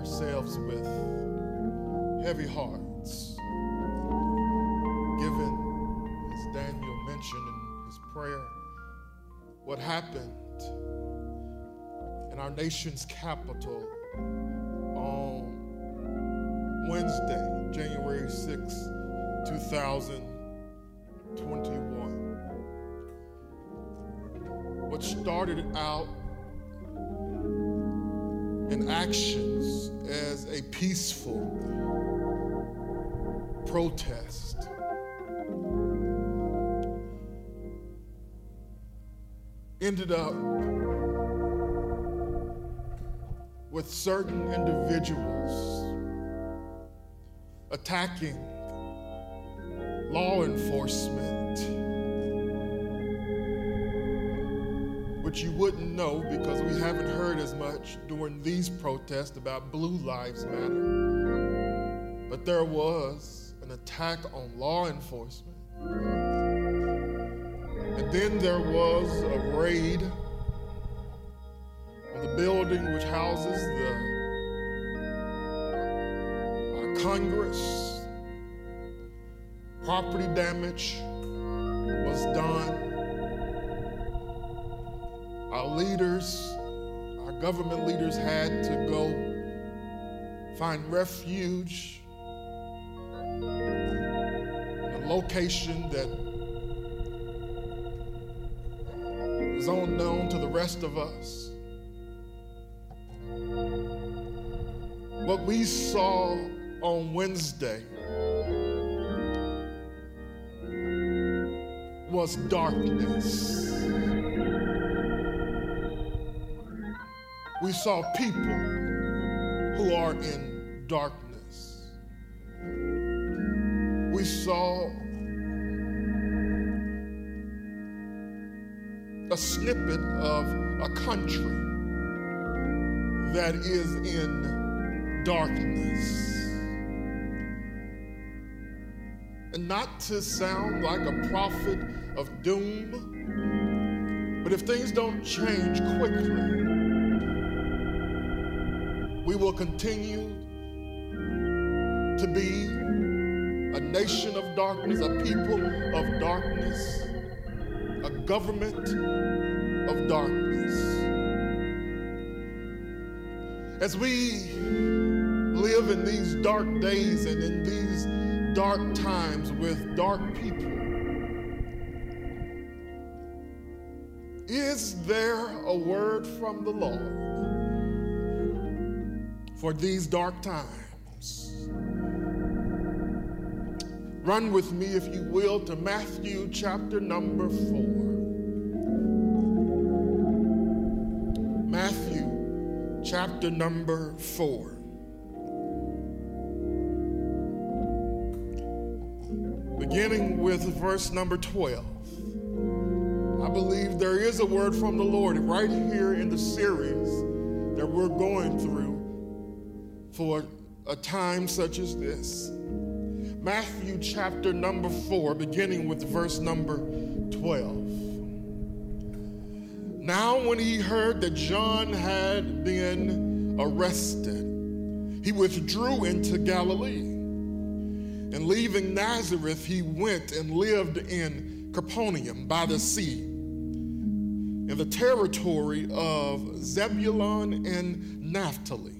ourselves with heavy hearts, given, as Daniel mentioned in his prayer, what happened in our nation's capital on Wednesday, January 6, 2021. What started out in actions as a peaceful protest. Ended up with certain individuals attacking law enforcement, which you wouldn't know because we haven't heard as much during these protests about Blue Lives Matter. But there was an attack on law enforcement. And then there was a raid on the building which houses the uh, Congress. Property damage was done. Our leaders, our government leaders had to go find refuge in a location that was unknown to the rest of us. What we saw on Wednesday was darkness. We saw people who are in darkness. We saw a snippet of a country that is in darkness. And not to sound like a prophet of doom, but if things don't change quickly, we will continue to be a nation of darkness, a people of darkness, a government of darkness. As we live in these dark days and in these dark times with dark people. Is there a word from the Lord for these dark times? Run with me, if you will, to Matthew chapter number four. Matthew chapter number four. beginning with verse number 12. I believe there is a word from the Lord right here in the series that we're going through for a time such as this. Matthew chapter number 4, beginning with verse number 12. Now, when he heard that John had been arrested, he withdrew into Galilee. And leaving Nazareth, he went and lived in Capernaum by the sea, in the territory of Zebulun and Naphtali,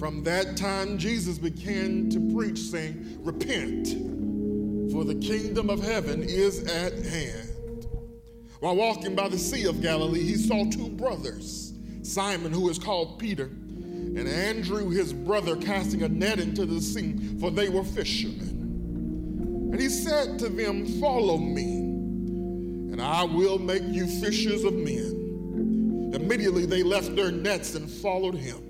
From that time, Jesus began to preach, saying, Repent, for the kingdom of heaven is at hand. While walking by the Sea of Galilee, he saw two brothers, Simon, who is called Peter, and Andrew his brother casting a net into the sea, for they were fishermen. And he said to them, Follow me, and I will make you fishers of men. Immediately they left their nets and followed him.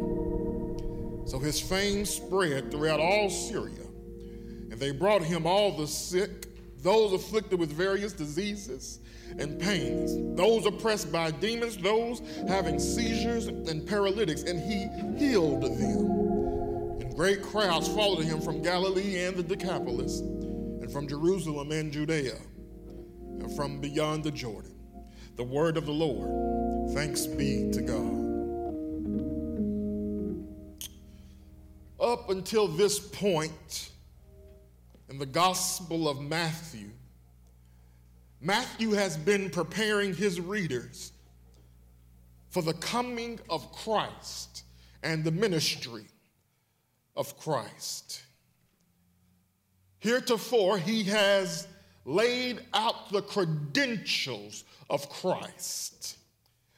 So his fame spread throughout all Syria. And they brought him all the sick, those afflicted with various diseases and pains, those oppressed by demons, those having seizures and paralytics, and he healed them. And great crowds followed him from Galilee and the Decapolis and from Jerusalem and Judea, and from beyond the Jordan. The word of the Lord. Thanks be to God. Up until this point in the Gospel of Matthew, Matthew has been preparing his readers for the coming of Christ and the ministry of Christ. Heretofore, he has laid out the credentials of Christ.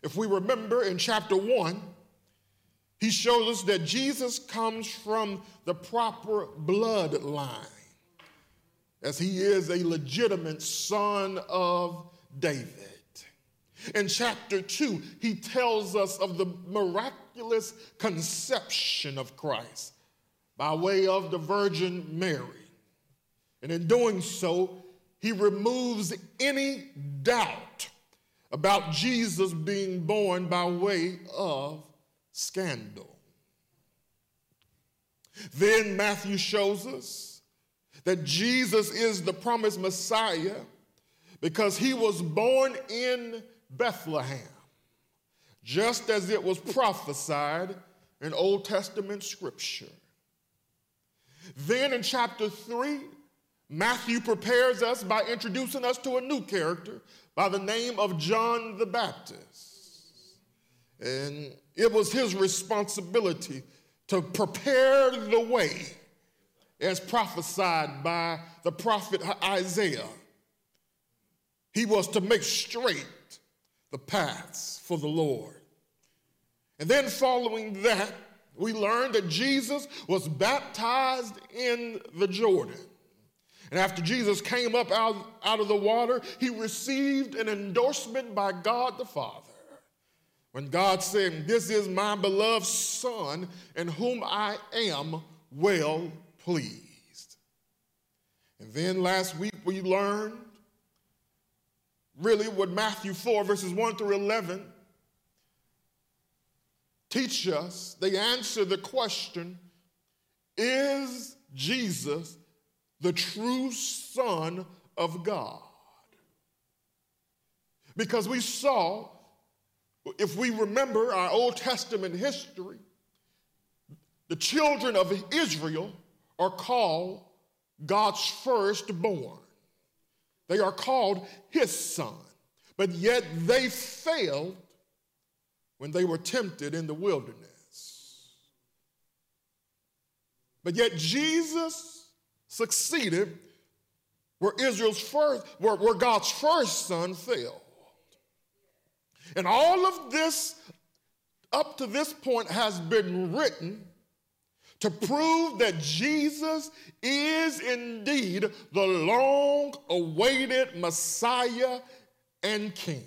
If we remember in chapter 1, he shows us that Jesus comes from the proper bloodline, as he is a legitimate son of David. In chapter 2, he tells us of the miraculous conception of Christ by way of the Virgin Mary. And in doing so, he removes any doubt about Jesus being born by way of scandal. Then Matthew shows us that Jesus is the promised Messiah because he was born in Bethlehem, just as it was prophesied in Old Testament scripture. Then in chapter 3, Matthew prepares us by introducing us to a new character by the name of John the Baptist. And it was his responsibility to prepare the way as prophesied by the prophet Isaiah. He was to make straight the paths for the Lord. And then following that, we learned that Jesus was baptized in the Jordan. And after Jesus came up out, out of the water, he received an endorsement by God the Father. When God said, This is my beloved Son, in whom I am well pleased. And then last week we learned really what Matthew 4, verses 1 through 11 teach us. They answer the question Is Jesus the true Son of God. Because we saw, if we remember our Old Testament history, the children of Israel are called God's firstborn. They are called his son. But yet they failed when they were tempted in the wilderness. But yet Jesus succeeded where Israel's first, where, where God's first son failed. And all of this, up to this point, has been written to prove that Jesus is indeed the long awaited Messiah and King.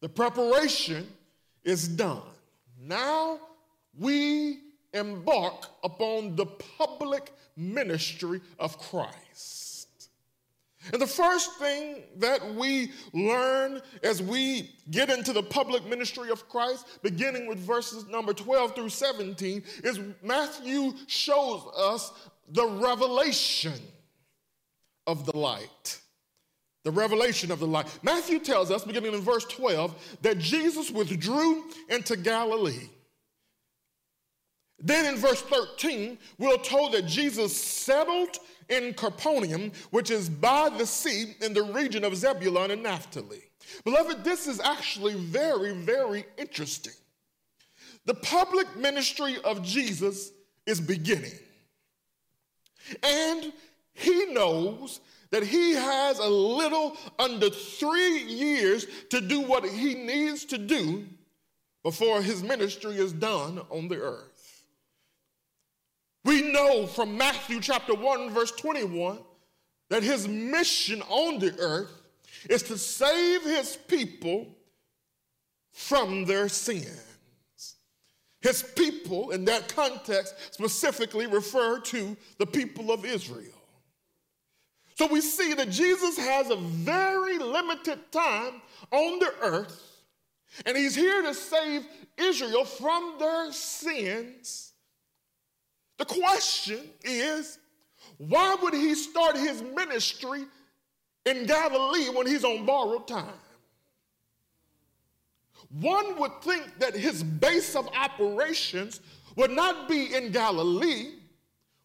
The preparation is done. Now we embark upon the public ministry of Christ. And the first thing that we learn as we get into the public ministry of Christ, beginning with verses number 12 through 17, is Matthew shows us the revelation of the light. The revelation of the light. Matthew tells us, beginning in verse 12, that Jesus withdrew into Galilee then in verse 13, we're told that Jesus settled in Capernaum, which is by the sea in the region of Zebulun and Naphtali. Beloved, this is actually very, very interesting. The public ministry of Jesus is beginning. And he knows that he has a little under three years to do what he needs to do before his ministry is done on the earth. We know from Matthew chapter 1, verse 21, that his mission on the earth is to save his people from their sins. His people, in that context, specifically refer to the people of Israel. So we see that Jesus has a very limited time on the earth, and he's here to save Israel from their sins. The question is why would he start his ministry in Galilee when he's on borrowed time? One would think that his base of operations would not be in Galilee,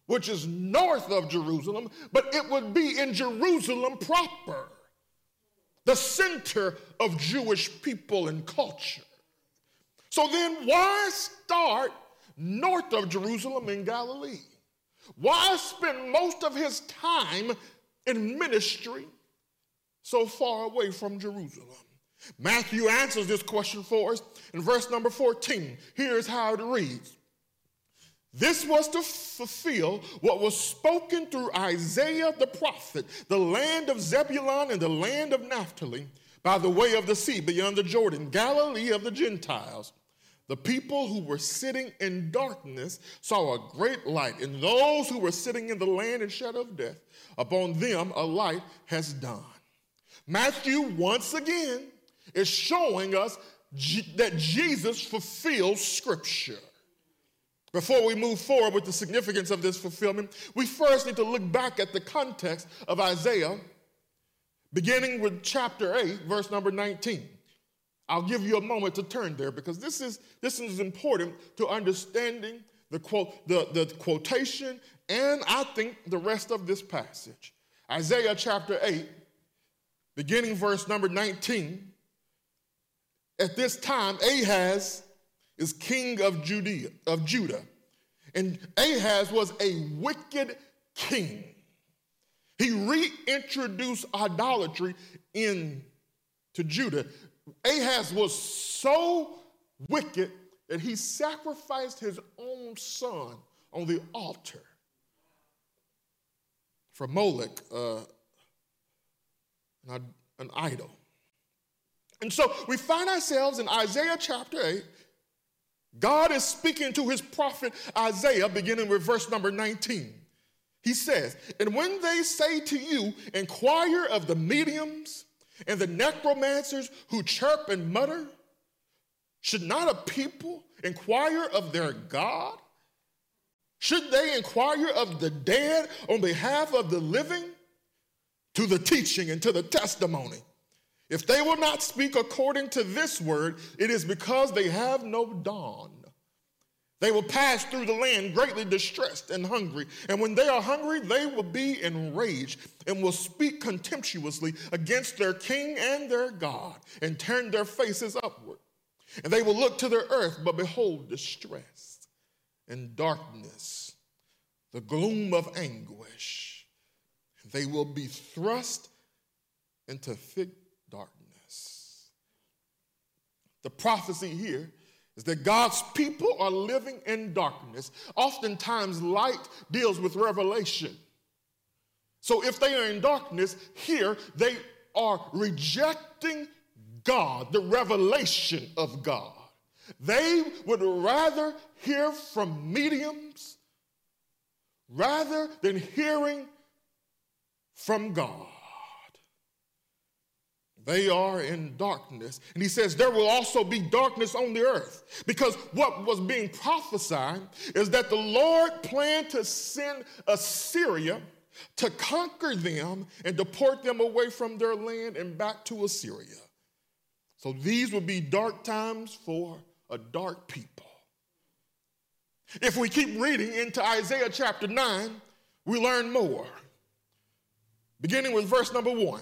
which is north of Jerusalem, but it would be in Jerusalem proper, the center of Jewish people and culture. So then, why start north of Jerusalem in Galilee? Why spend most of his time in ministry so far away from Jerusalem? Matthew answers this question for us in verse number 14. Here's how it reads This was to fulfill what was spoken through Isaiah the prophet, the land of Zebulun and the land of Naphtali, by the way of the sea beyond the Jordan, Galilee of the Gentiles. The people who were sitting in darkness saw a great light, and those who were sitting in the land and shadow of death, upon them a light has dawned. Matthew, once again, is showing us that Jesus fulfills Scripture. Before we move forward with the significance of this fulfillment, we first need to look back at the context of Isaiah, beginning with chapter 8, verse number 19. I'll give you a moment to turn there because this is, this is important to understanding the, quote, the, the quotation and I think the rest of this passage. Isaiah chapter 8, beginning verse number 19. At this time, Ahaz is king of Judea, of Judah. And Ahaz was a wicked king. He reintroduced idolatry into Judah. Ahaz was so wicked that he sacrificed his own son on the altar for Moloch, uh, an, an idol. And so we find ourselves in Isaiah chapter 8. God is speaking to his prophet Isaiah, beginning with verse number 19. He says, And when they say to you, inquire of the mediums and the necromancers who chirp and mutter? Should not a people inquire of their God? Should they inquire of the dead on behalf of the living? To the teaching and to the testimony. If they will not speak according to this word, it is because they have no dawn. They will pass through the land greatly distressed and hungry. And when they are hungry, they will be enraged and will speak contemptuously against their king and their God and turn their faces upward. And they will look to their earth, but behold, distress and darkness, the gloom of anguish. They will be thrust into thick darkness. The prophecy here is that God's people are living in darkness. Oftentimes, light deals with revelation. So if they are in darkness, here they are rejecting God, the revelation of God. They would rather hear from mediums rather than hearing from God. They are in darkness. And he says, There will also be darkness on the earth. Because what was being prophesied is that the Lord planned to send Assyria to conquer them and deport them away from their land and back to Assyria. So these would be dark times for a dark people. If we keep reading into Isaiah chapter 9, we learn more. Beginning with verse number 1.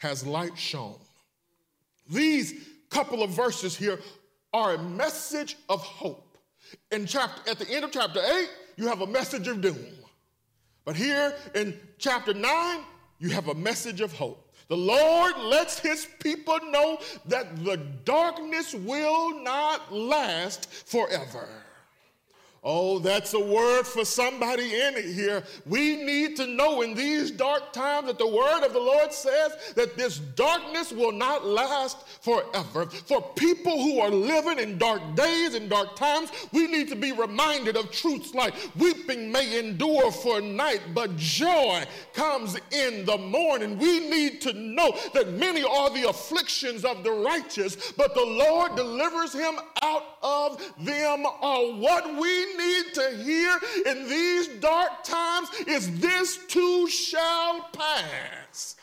has light shone. These couple of verses here are a message of hope. In chapter, at the end of chapter 8, you have a message of doom. But here in chapter 9, you have a message of hope. The Lord lets his people know that the darkness will not last forever. Oh, that's a word for somebody in it here. We need to know in these dark times that the word of the Lord says that this darkness will not last forever. For people who are living in dark days and dark times, we need to be reminded of truths like weeping may endure for a night, but joy comes in the morning. We need to know that many are the afflictions of the righteous, but the Lord delivers him out of them all. What we need to hear in these dark times is this too shall pass.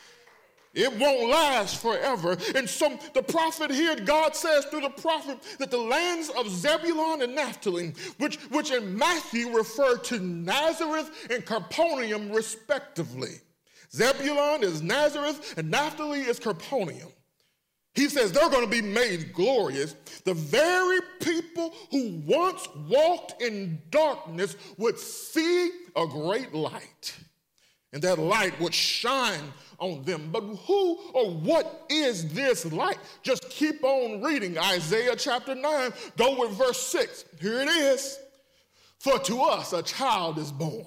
It won't last forever. And so the prophet here, God says through the prophet that the lands of Zebulun and Naphtali, which, which in Matthew refer to Nazareth and Capernaum respectively. Zebulun is Nazareth and Naphtali is Capernaum. He says they're going to be made glorious. The very people who once walked in darkness would see a great light, and that light would shine on them. But who or what is this light? Just keep on reading Isaiah chapter 9. Go with verse 6. Here it is. For to us a child is born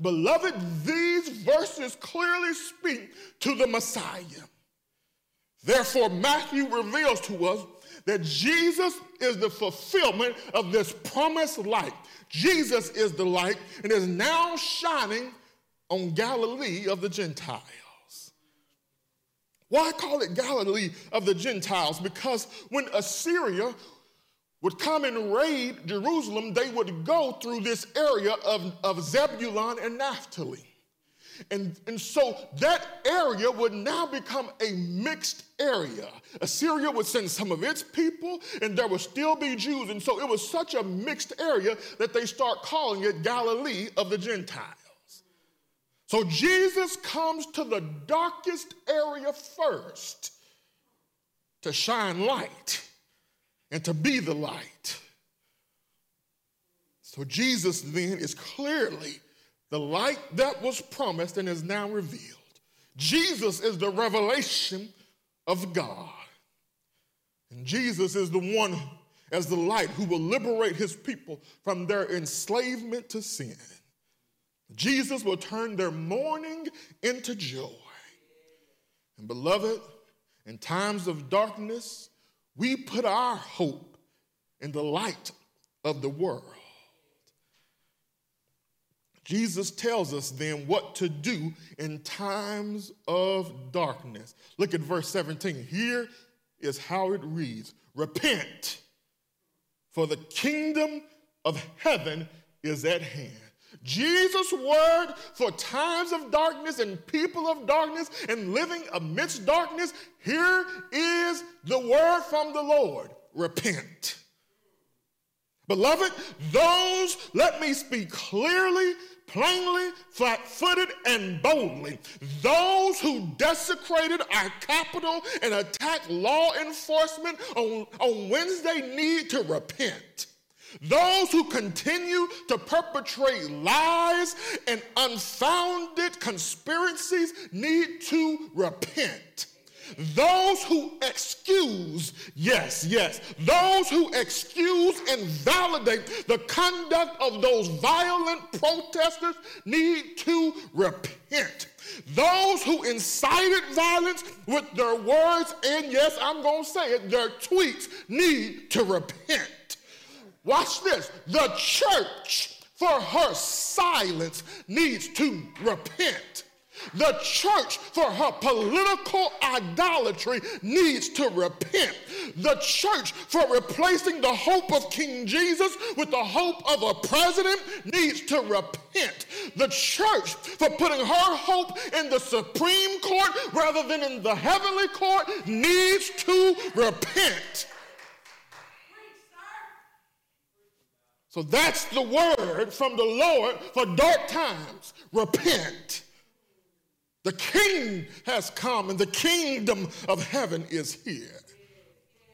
Beloved, these verses clearly speak to the Messiah. Therefore, Matthew reveals to us that Jesus is the fulfillment of this promised light. Jesus is the light and is now shining on Galilee of the Gentiles. Why call it Galilee of the Gentiles? Because when Assyria would come and raid Jerusalem, they would go through this area of, of Zebulun and Naphtali. And, and so that area would now become a mixed area. Assyria would send some of its people, and there would still be Jews. And so it was such a mixed area that they start calling it Galilee of the Gentiles. So Jesus comes to the darkest area first to shine light and to be the light. So Jesus then is clearly the light that was promised and is now revealed. Jesus is the revelation of God. And Jesus is the one as the light who will liberate his people from their enslavement to sin. Jesus will turn their mourning into joy. And beloved, in times of darkness, we put our hope in the light of the world. Jesus tells us then what to do in times of darkness. Look at verse 17. Here is how it reads Repent, for the kingdom of heaven is at hand. Jesus' word for times of darkness and people of darkness and living amidst darkness, here is the word from the Lord repent. Beloved, those, let me speak clearly, plainly, flat footed, and boldly. Those who desecrated our Capitol and attacked law enforcement on, on Wednesday need to repent. Those who continue to perpetrate lies and unfounded conspiracies need to repent. Those who excuse, yes, yes, those who excuse and validate the conduct of those violent protesters need to repent. Those who incited violence with their words, and yes, I'm going to say it, their tweets need to repent. Watch this. The church, for her silence, needs to repent. The church, for her political idolatry, needs to repent. The church, for replacing the hope of King Jesus with the hope of a president, needs to repent. The church, for putting her hope in the Supreme Court rather than in the heavenly court, needs to repent. So that's the word from the Lord for dark times. Repent. The king has come and the kingdom of heaven is here.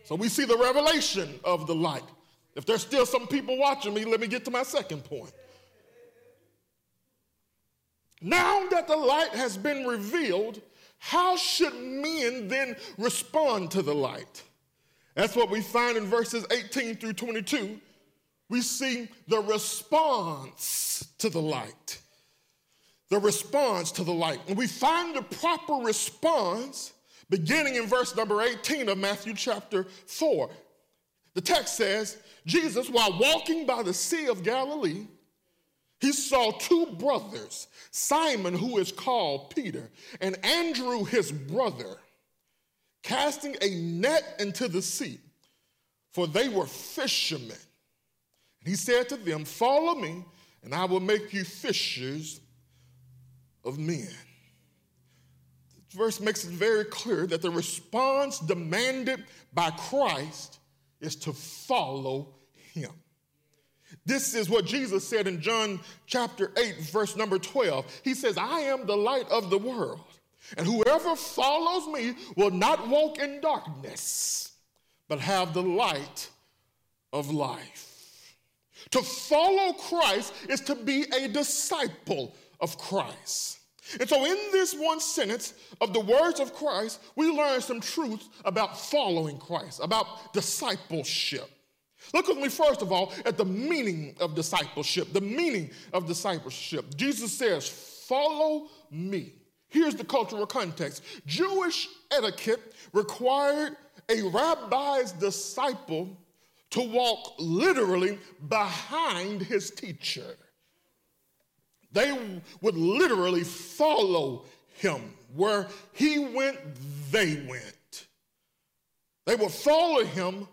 So we see the revelation of the light. If there's still some people watching me, let me get to my second point. Now that the light has been revealed, how should men then respond to the light? That's what we find in verses 18 through 22. We see the response to the light the response to the light. And we find the proper response beginning in verse number 18 of Matthew chapter 4. The text says, Jesus, while walking by the Sea of Galilee, he saw two brothers, Simon, who is called Peter, and Andrew, his brother, casting a net into the sea, for they were fishermen. And he said to them, Follow me, and I will make you fishers of men. This verse makes it very clear that the response demanded by Christ is to follow him. This is what Jesus said in John chapter 8, verse number 12. He says, I am the light of the world, and whoever follows me will not walk in darkness, but have the light of life. To follow Christ is to be a disciple of Christ. And so, in this one sentence of the words of Christ, we learn some truth about following Christ, about discipleship. Look with me, first of all, at the meaning of discipleship. The meaning of discipleship. Jesus says, Follow me. Here's the cultural context Jewish etiquette required a rabbi's disciple to walk literally behind his teacher. They would literally follow him. Where he went, they went. They would follow him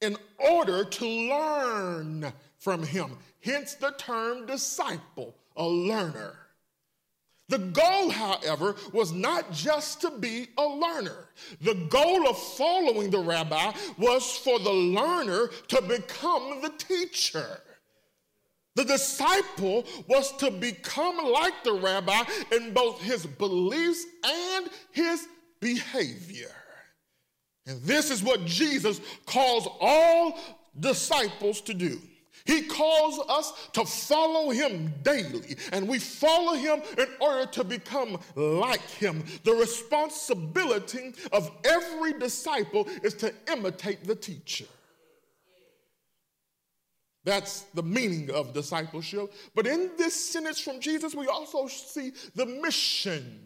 in order to learn from him. Hence the term disciple, a learner. The goal, however, was not just to be a learner. The goal of following the rabbi was for the learner to become the teacher. The disciple was to become like the rabbi in both his beliefs and his behavior. And this is what Jesus calls all disciples to do. He calls us to follow him daily, and we follow him in order to become like him. The responsibility of every disciple is to imitate the teacher. That's the meaning of discipleship. But in this sentence from Jesus, we also see the mission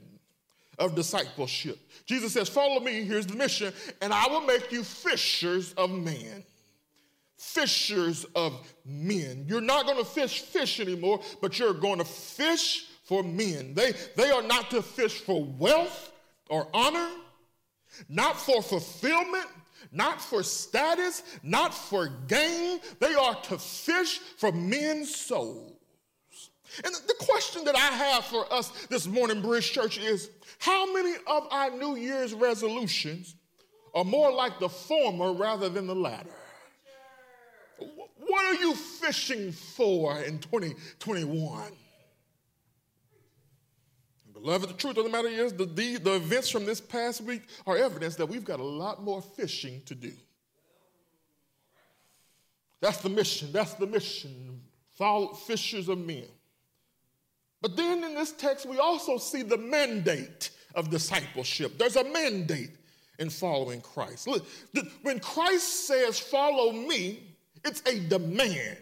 of discipleship. Jesus says, Follow me, here's the mission, and I will make you fishers of men. Fishers of men. You're not going to fish fish anymore, but you're going to fish for men. They, they are not to fish for wealth or honor, not for fulfillment, not for status, not for gain. They are to fish for men's souls. And the question that I have for us this morning, Bridge Church, is how many of our New Year's resolutions are more like the former rather than the latter? What are you fishing for in 2021? Beloved, the truth of the matter is the, the, the events from this past week are evidence that we've got a lot more fishing to do. That's the mission. That's the mission. Follow fishers of men. But then in this text, we also see the mandate of discipleship. There's a mandate in following Christ. Look, when Christ says, Follow me, it's a demand.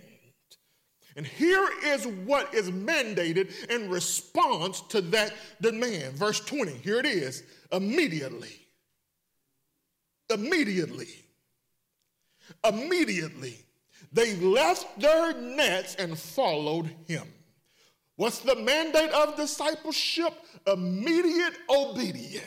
And here is what is mandated in response to that demand. Verse 20, here it is immediately. Immediately. Immediately. They left their nets and followed him. What's the mandate of discipleship? Immediate obedience.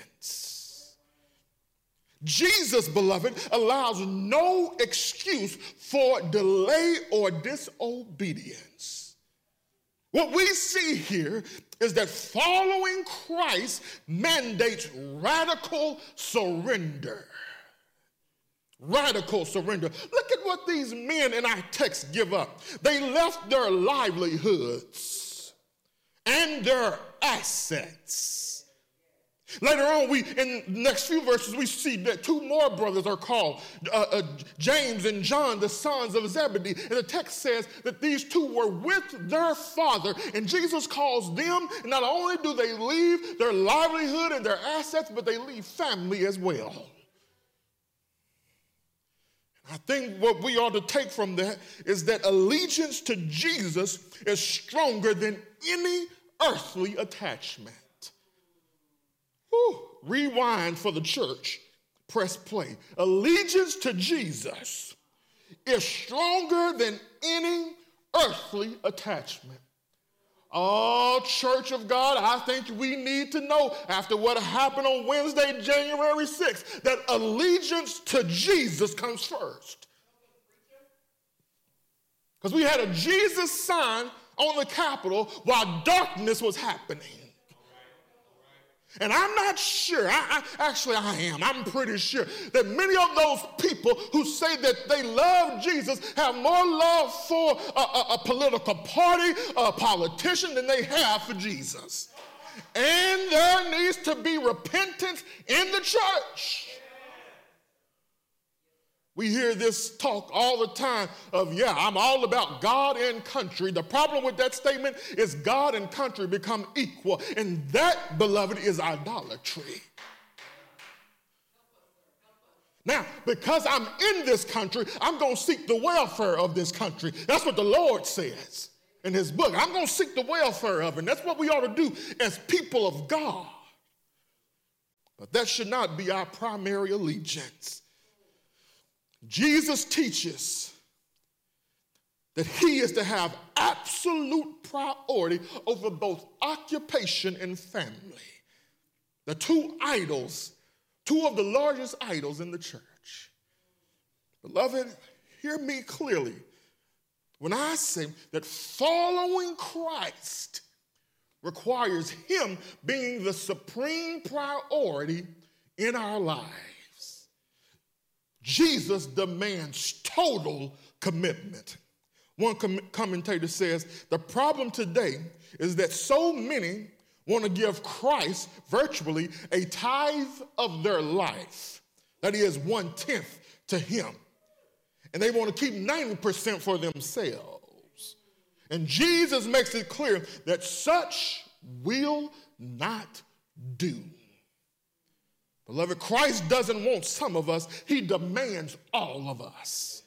Jesus, beloved, allows no excuse for delay or disobedience. What we see here is that following Christ mandates radical surrender. Radical surrender. Look at what these men in our text give up. They left their livelihoods and their assets Later on, we in the next few verses, we see that two more brothers are called uh, uh, James and John, the sons of Zebedee. And the text says that these two were with their father, and Jesus calls them. And not only do they leave their livelihood and their assets, but they leave family as well. I think what we ought to take from that is that allegiance to Jesus is stronger than any earthly attachment. Rewind for the church, press play. Allegiance to Jesus is stronger than any earthly attachment. Oh, Church of God, I think we need to know after what happened on Wednesday, January 6th, that allegiance to Jesus comes first. Because we had a Jesus sign on the Capitol while darkness was happening. And I'm not sure, I, I, actually, I am, I'm pretty sure that many of those people who say that they love Jesus have more love for a, a, a political party, a politician, than they have for Jesus. And there needs to be repentance in the church. We hear this talk all the time of, yeah, I'm all about God and country. The problem with that statement is God and country become equal. And that, beloved, is idolatry. Now, because I'm in this country, I'm going to seek the welfare of this country. That's what the Lord says in his book. I'm going to seek the welfare of it. And that's what we ought to do as people of God. But that should not be our primary allegiance. Jesus teaches that he is to have absolute priority over both occupation and family. The two idols, two of the largest idols in the church. Beloved, hear me clearly when I say that following Christ requires him being the supreme priority in our lives. Jesus demands total commitment. One com- commentator says the problem today is that so many want to give Christ virtually a tithe of their life, that is, one tenth to Him. And they want to keep 90% for themselves. And Jesus makes it clear that such will not do. Beloved, Christ doesn't want some of us, He demands all of us.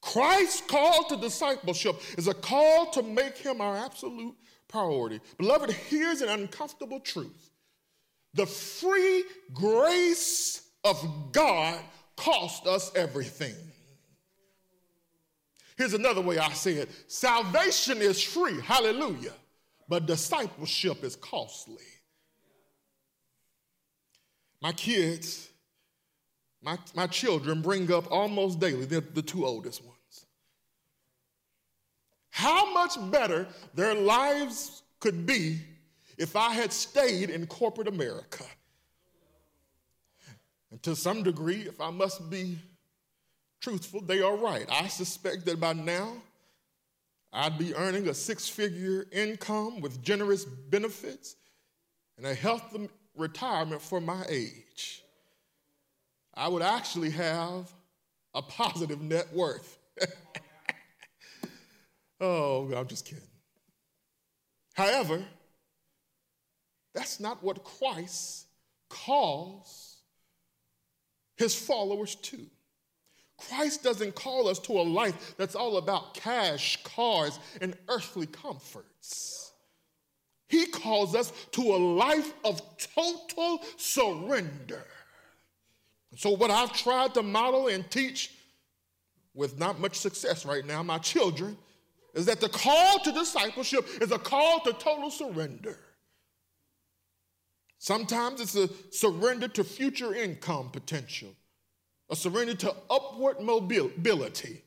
Christ's call to discipleship is a call to make Him our absolute priority. Beloved, here's an uncomfortable truth the free grace of God cost us everything. Here's another way I say it salvation is free, hallelujah, but discipleship is costly. My kids, my, my children bring up almost daily, they're the two oldest ones. How much better their lives could be if I had stayed in corporate America. And to some degree, if I must be truthful, they are right. I suspect that by now, I'd be earning a six figure income with generous benefits and a health retirement for my age, I would actually have a positive net worth. oh, I'm just kidding. However, That's not what Christ calls his followers to. Christ doesn't call us to a life that's all about cash, cars, and earthly comforts. He calls us to a life of total surrender. So, what I've tried to model and teach with not much success right now, my children, is that the call to discipleship is a call to total surrender. Sometimes it's a surrender to future income potential, a surrender to upward mobility.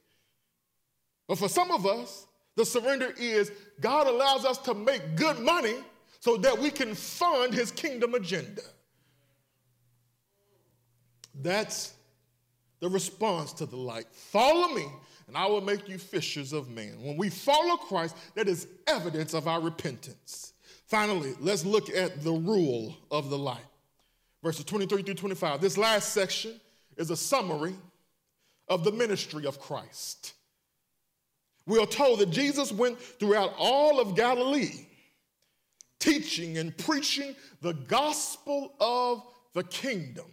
But for some of us, the surrender is God allows us to make good money so that we can fund his kingdom agenda. That's the response to the light. Follow me, and I will make you fishers of men. When we follow Christ, that is evidence of our repentance. Finally, let's look at the rule of the light. Verses 23 through 25. This last section is a summary of the ministry of Christ. We are told that Jesus went throughout all of Galilee, teaching and preaching the gospel of the kingdom.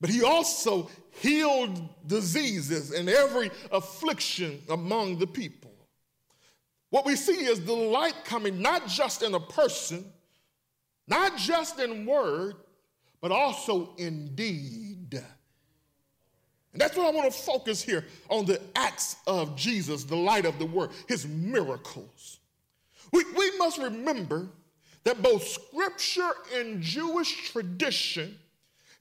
But he also healed diseases and every affliction among the people. What we see is the light coming not just in a person, not just in word, but also in deed. That's what I want to focus here on the acts of Jesus, the light of the word, his miracles. We, we must remember that both scripture and Jewish tradition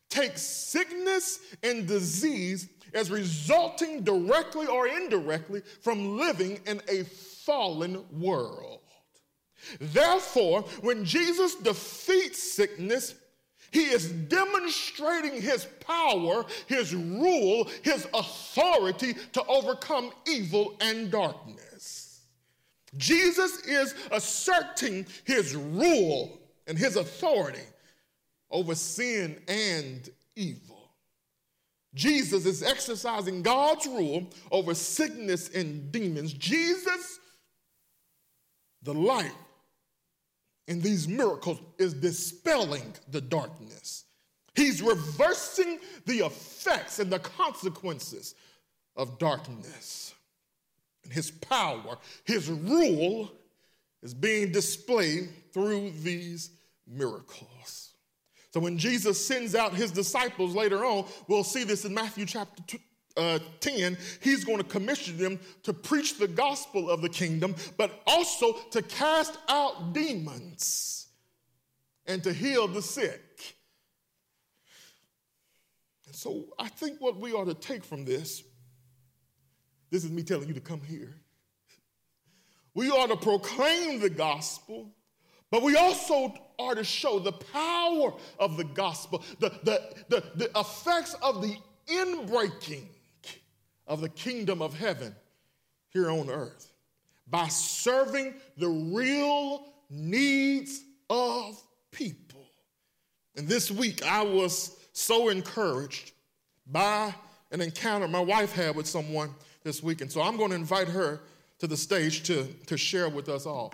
take sickness and disease as resulting directly or indirectly from living in a fallen world. Therefore, when Jesus defeats sickness, he is demonstrating his power, his rule, his authority to overcome evil and darkness. Jesus is asserting his rule and his authority over sin and evil. Jesus is exercising God's rule over sickness and demons. Jesus the light in these miracles is dispelling the darkness. He's reversing the effects and the consequences of darkness. And his power, his rule is being displayed through these miracles. So when Jesus sends out his disciples later on, we'll see this in Matthew chapter uh, 10, he's going to commission them to preach the gospel of the kingdom, but also to cast out demons and to heal the sick. And so I think what we ought to take from this, this is me telling you to come here. We ought to proclaim the gospel, but we also are to show the power of the gospel, the, the, the, the effects of the inbreaking of the kingdom of heaven here on earth by serving the real needs of people. And this week, I was so encouraged by an encounter my wife had with someone this week. And so I'm going to invite her to the stage to, to share with us all.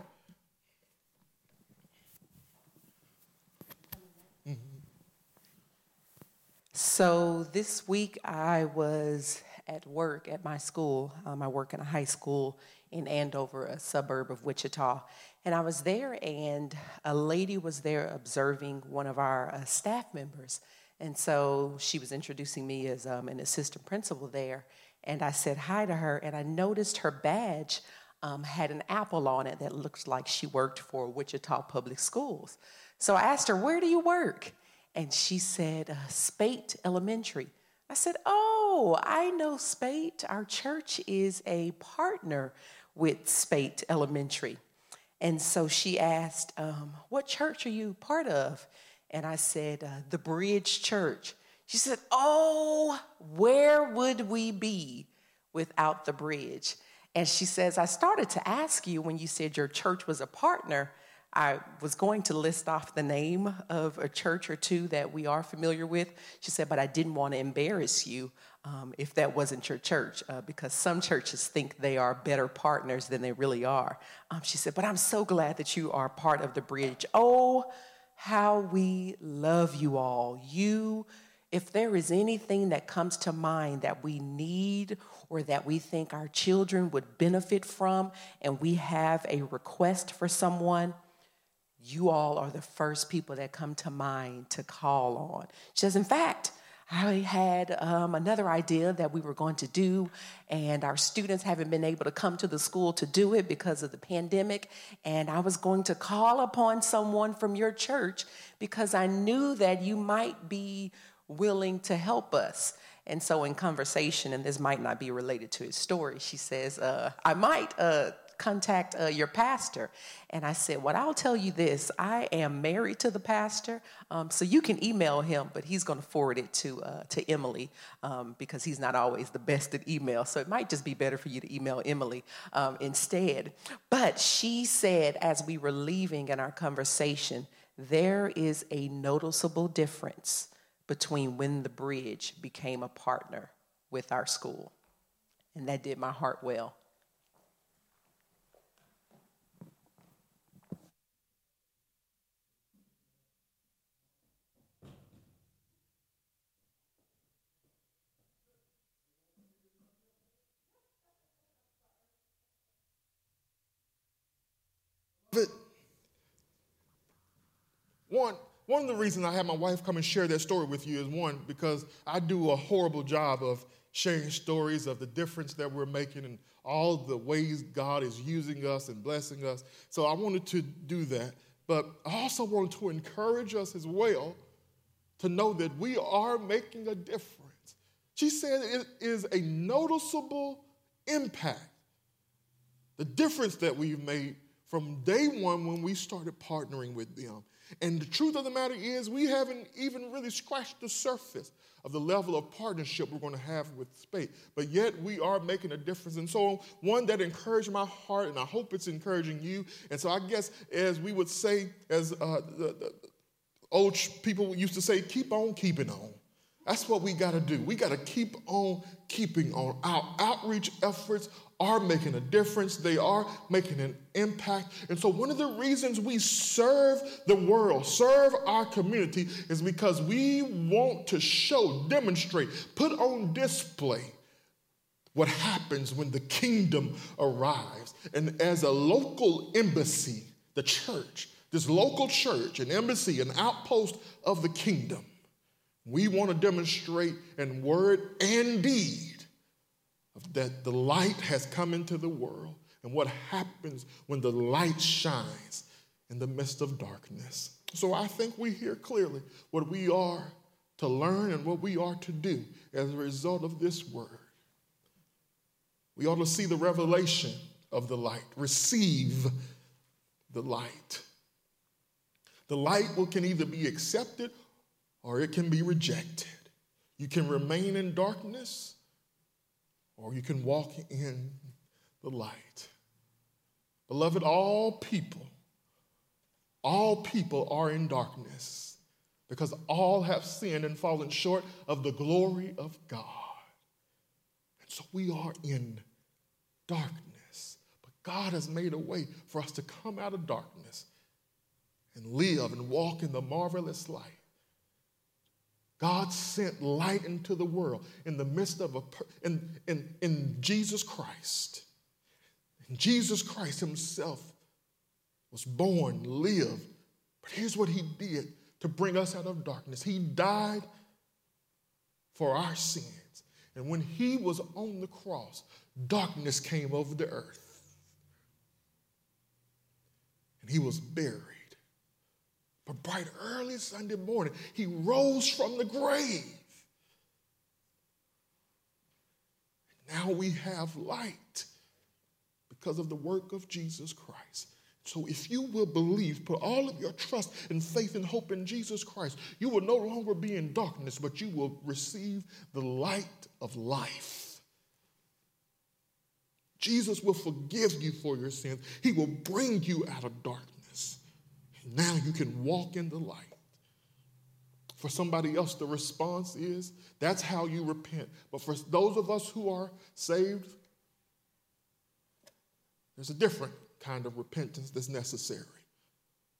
So this week I was at work at my school. Um, I work in a high school in Andover, a suburb of Wichita. And I was there, and a lady was there observing one of our uh, staff members. And so she was introducing me as um, an assistant principal there. And I said hi to her, and I noticed her badge um, had an apple on it that looked like she worked for Wichita Public Schools. So I asked her, Where do you work? And she said, uh, Spaght Elementary. I said, Oh, I know Spaght. Our church is a partner with Spaght Elementary. And so she asked, um, What church are you part of? And I said, uh, The Bridge Church. She said, Oh, where would we be without the bridge? And she says, I started to ask you when you said your church was a partner. I was going to list off the name of a church or two that we are familiar with. She said, but I didn't want to embarrass you um, if that wasn't your church, uh, because some churches think they are better partners than they really are. Um, she said, but I'm so glad that you are part of the bridge. Oh, how we love you all. You, if there is anything that comes to mind that we need or that we think our children would benefit from, and we have a request for someone, you all are the first people that come to mind to call on. She says, in fact, I had um, another idea that we were going to do, and our students haven't been able to come to the school to do it because of the pandemic. And I was going to call upon someone from your church because I knew that you might be willing to help us. And so, in conversation, and this might not be related to his story, she says, uh, I might uh, contact uh, your pastor. And I said, Well, I'll tell you this I am married to the pastor, um, so you can email him, but he's going to forward it to, uh, to Emily um, because he's not always the best at email. So it might just be better for you to email Emily um, instead. But she said, as we were leaving in our conversation, there is a noticeable difference between when the bridge became a partner with our school. And that did my heart well. One, one of the reasons I had my wife come and share that story with you is one, because I do a horrible job of sharing stories of the difference that we're making and all the ways God is using us and blessing us. So I wanted to do that. But I also wanted to encourage us as well to know that we are making a difference. She said it is a noticeable impact. The difference that we've made from day one when we started partnering with them. And the truth of the matter is, we haven't even really scratched the surface of the level of partnership we're going to have with Spaght. But yet we are making a difference. And so, one that encouraged my heart, and I hope it's encouraging you. And so, I guess, as we would say, as uh, the, the old people used to say, keep on keeping on. That's what we got to do. We got to keep on keeping on. Our outreach efforts are making a difference, they are making an impact. And so, one of the reasons we serve the world, serve our community, is because we want to show, demonstrate, put on display what happens when the kingdom arrives. And as a local embassy, the church, this local church, an embassy, an outpost of the kingdom, we want to demonstrate in word and deed that the light has come into the world and what happens when the light shines in the midst of darkness. So I think we hear clearly what we are to learn and what we are to do as a result of this word. We ought to see the revelation of the light, receive the light. The light can either be accepted or it can be rejected. You can remain in darkness or you can walk in the light. Beloved, all people, all people are in darkness because all have sinned and fallen short of the glory of God. And so we are in darkness. But God has made a way for us to come out of darkness and live and walk in the marvelous light. God sent light into the world in the midst of a, in, in, in Jesus Christ. And Jesus Christ himself was born, lived. But here's what he did to bring us out of darkness. He died for our sins. And when he was on the cross, darkness came over the earth. And he was buried. But bright early Sunday morning, he rose from the grave. Now we have light because of the work of Jesus Christ. So if you will believe, put all of your trust and faith and hope in Jesus Christ, you will no longer be in darkness, but you will receive the light of life. Jesus will forgive you for your sins. He will bring you out of darkness Now you can walk in the light. For somebody else, the response is that's how you repent. But for those of us who are saved, there's a different kind of repentance that's necessary.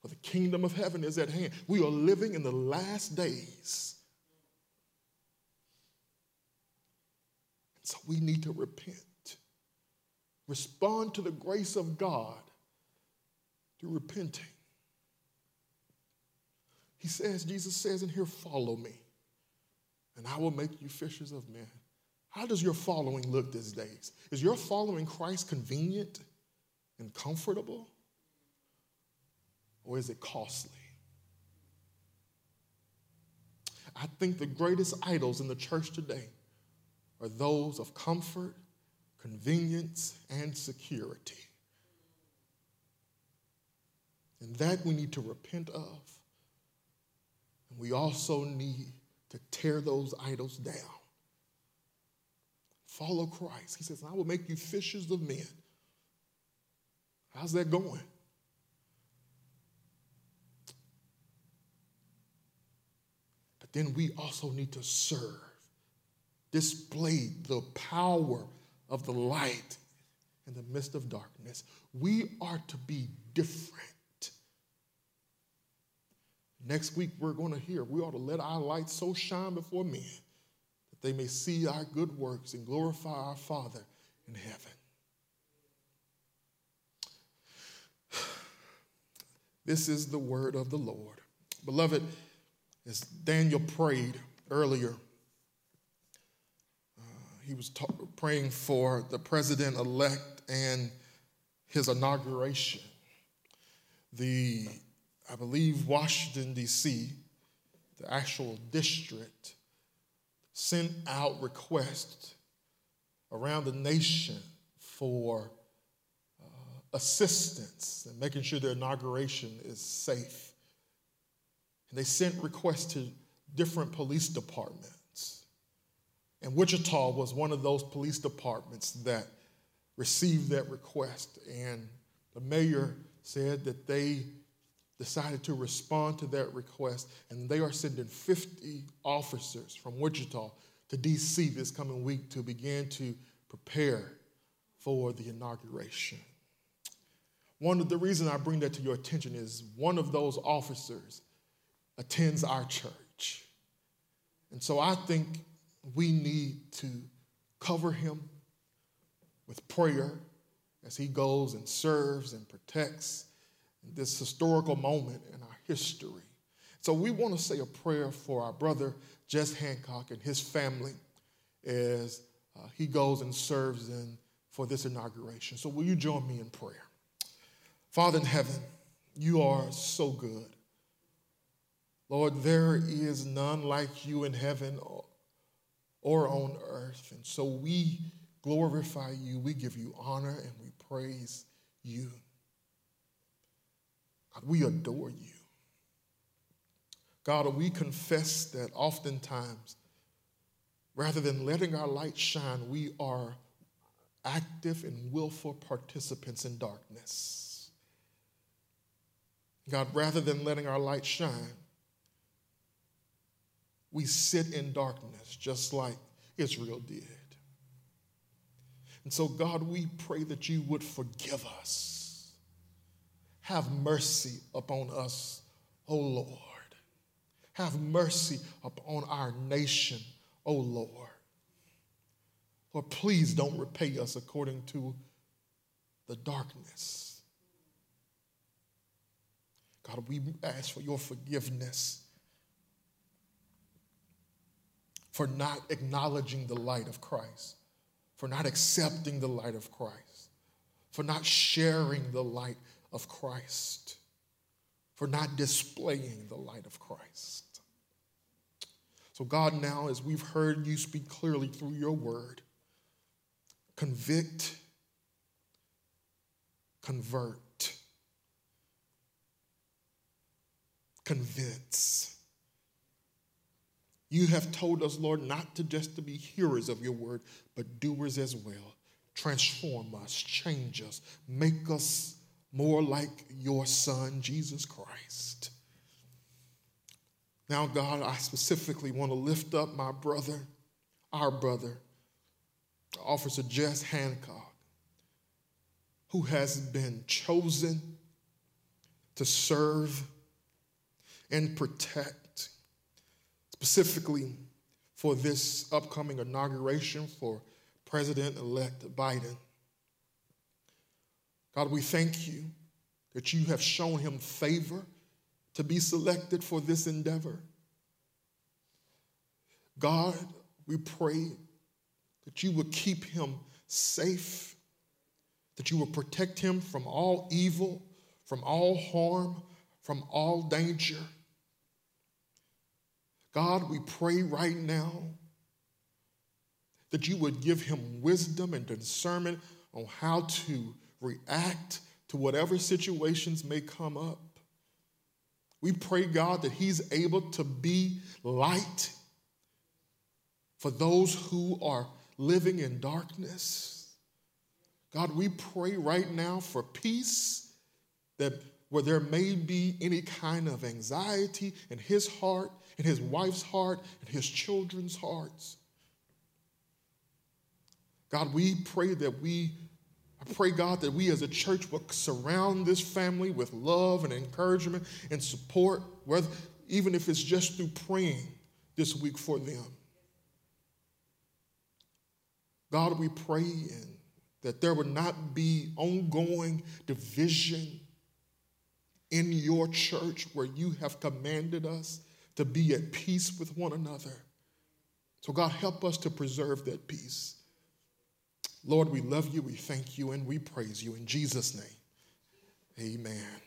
For the kingdom of heaven is at hand. We are living in the last days. So we need to repent. Respond to the grace of God through repenting. He says, Jesus says in here, follow me, and I will make you fishers of men. How does your following look these days? Is your following Christ convenient and comfortable? or is it costly? I think the greatest idols in the church today are those of comfort, convenience, and security. And that we need to repent of. We also need to tear those idols down. Follow Christ. He says, I will make you fishers of men. How's that going? But then we also need to serve, display the power of the light in the midst of darkness. We are to be different. Next week, we're going to hear we ought to let our light so shine before men that they may see our good works and glorify our Father in heaven. This is the word of the Lord. Beloved, as Daniel prayed earlier, uh, he was ta- praying for the president elect and his inauguration. The, I believe, Washington, D.C., the actual district, sent out requests around the nation for uh, assistance and making sure their inauguration is safe. And they sent requests to different police departments. And Wichita was one of those police departments that received that request. And the mayor said that they decided to respond to that request, and they are sending 50 officers from Wichita to DC this coming week to begin to prepare for the inauguration. One of the reasons I bring that to your attention is one of those officers attends our church. And so I think we need to cover him with prayer as he goes and serves and protects this historical moment in our history. So we want to say a prayer for our brother Jess Hancock and his family as uh, he goes and serves in for this inauguration. So will you join me in prayer? Father in heaven, you are so good. Lord, there is none like you in heaven or on earth. And so we glorify you, we give you honor, and we praise you. God, we adore you. God, we confess that oftentimes, rather than letting our light shine, we are active and willful participants in darkness. God, rather than letting our light shine, we sit in darkness just like Israel did. And so, God, we pray that you would forgive us. Have mercy upon us, O Lord. Have mercy upon our nation, O Lord. Lord, please don't repay us according to the darkness. God, we ask for your forgiveness for not acknowledging the light of Christ, for not accepting the light of Christ, for not sharing the light of Christ, for not displaying the light of Christ. So, God, now as we've heard you speak clearly through your word, convict, convert, convince you have told us, Lord, not to just to be hearers of your word, but doers as well. Transform us, change us, make us more like your son, Jesus Christ. Now, God, I specifically want to lift up my brother, our brother, Officer Jess Hancock, who has been chosen to serve and protect, specifically for this upcoming inauguration for President elect Biden. God, we thank you that you have shown him favor to be selected for this endeavor. God, we pray that you would keep him safe, that you would protect him from all evil, from all harm, from all danger. God, we pray right now that you would give him wisdom and discernment on how to react to whatever situations may come up. We pray, God, that he's able to be light for those who are living in darkness. God, we pray right now for peace that where there may be any kind of anxiety in his heart, in his wife's heart, in his children's hearts. God, we pray that we, I pray, God, that we as a church will surround this family with love and encouragement and support, whether, even if it's just through praying this week for them. God, we pray in, that there would not be ongoing division in your church where you have commanded us to be at peace with one another. So, God, help us to preserve that peace. Lord, we love you, we thank you, and we praise you. In Jesus' name, amen.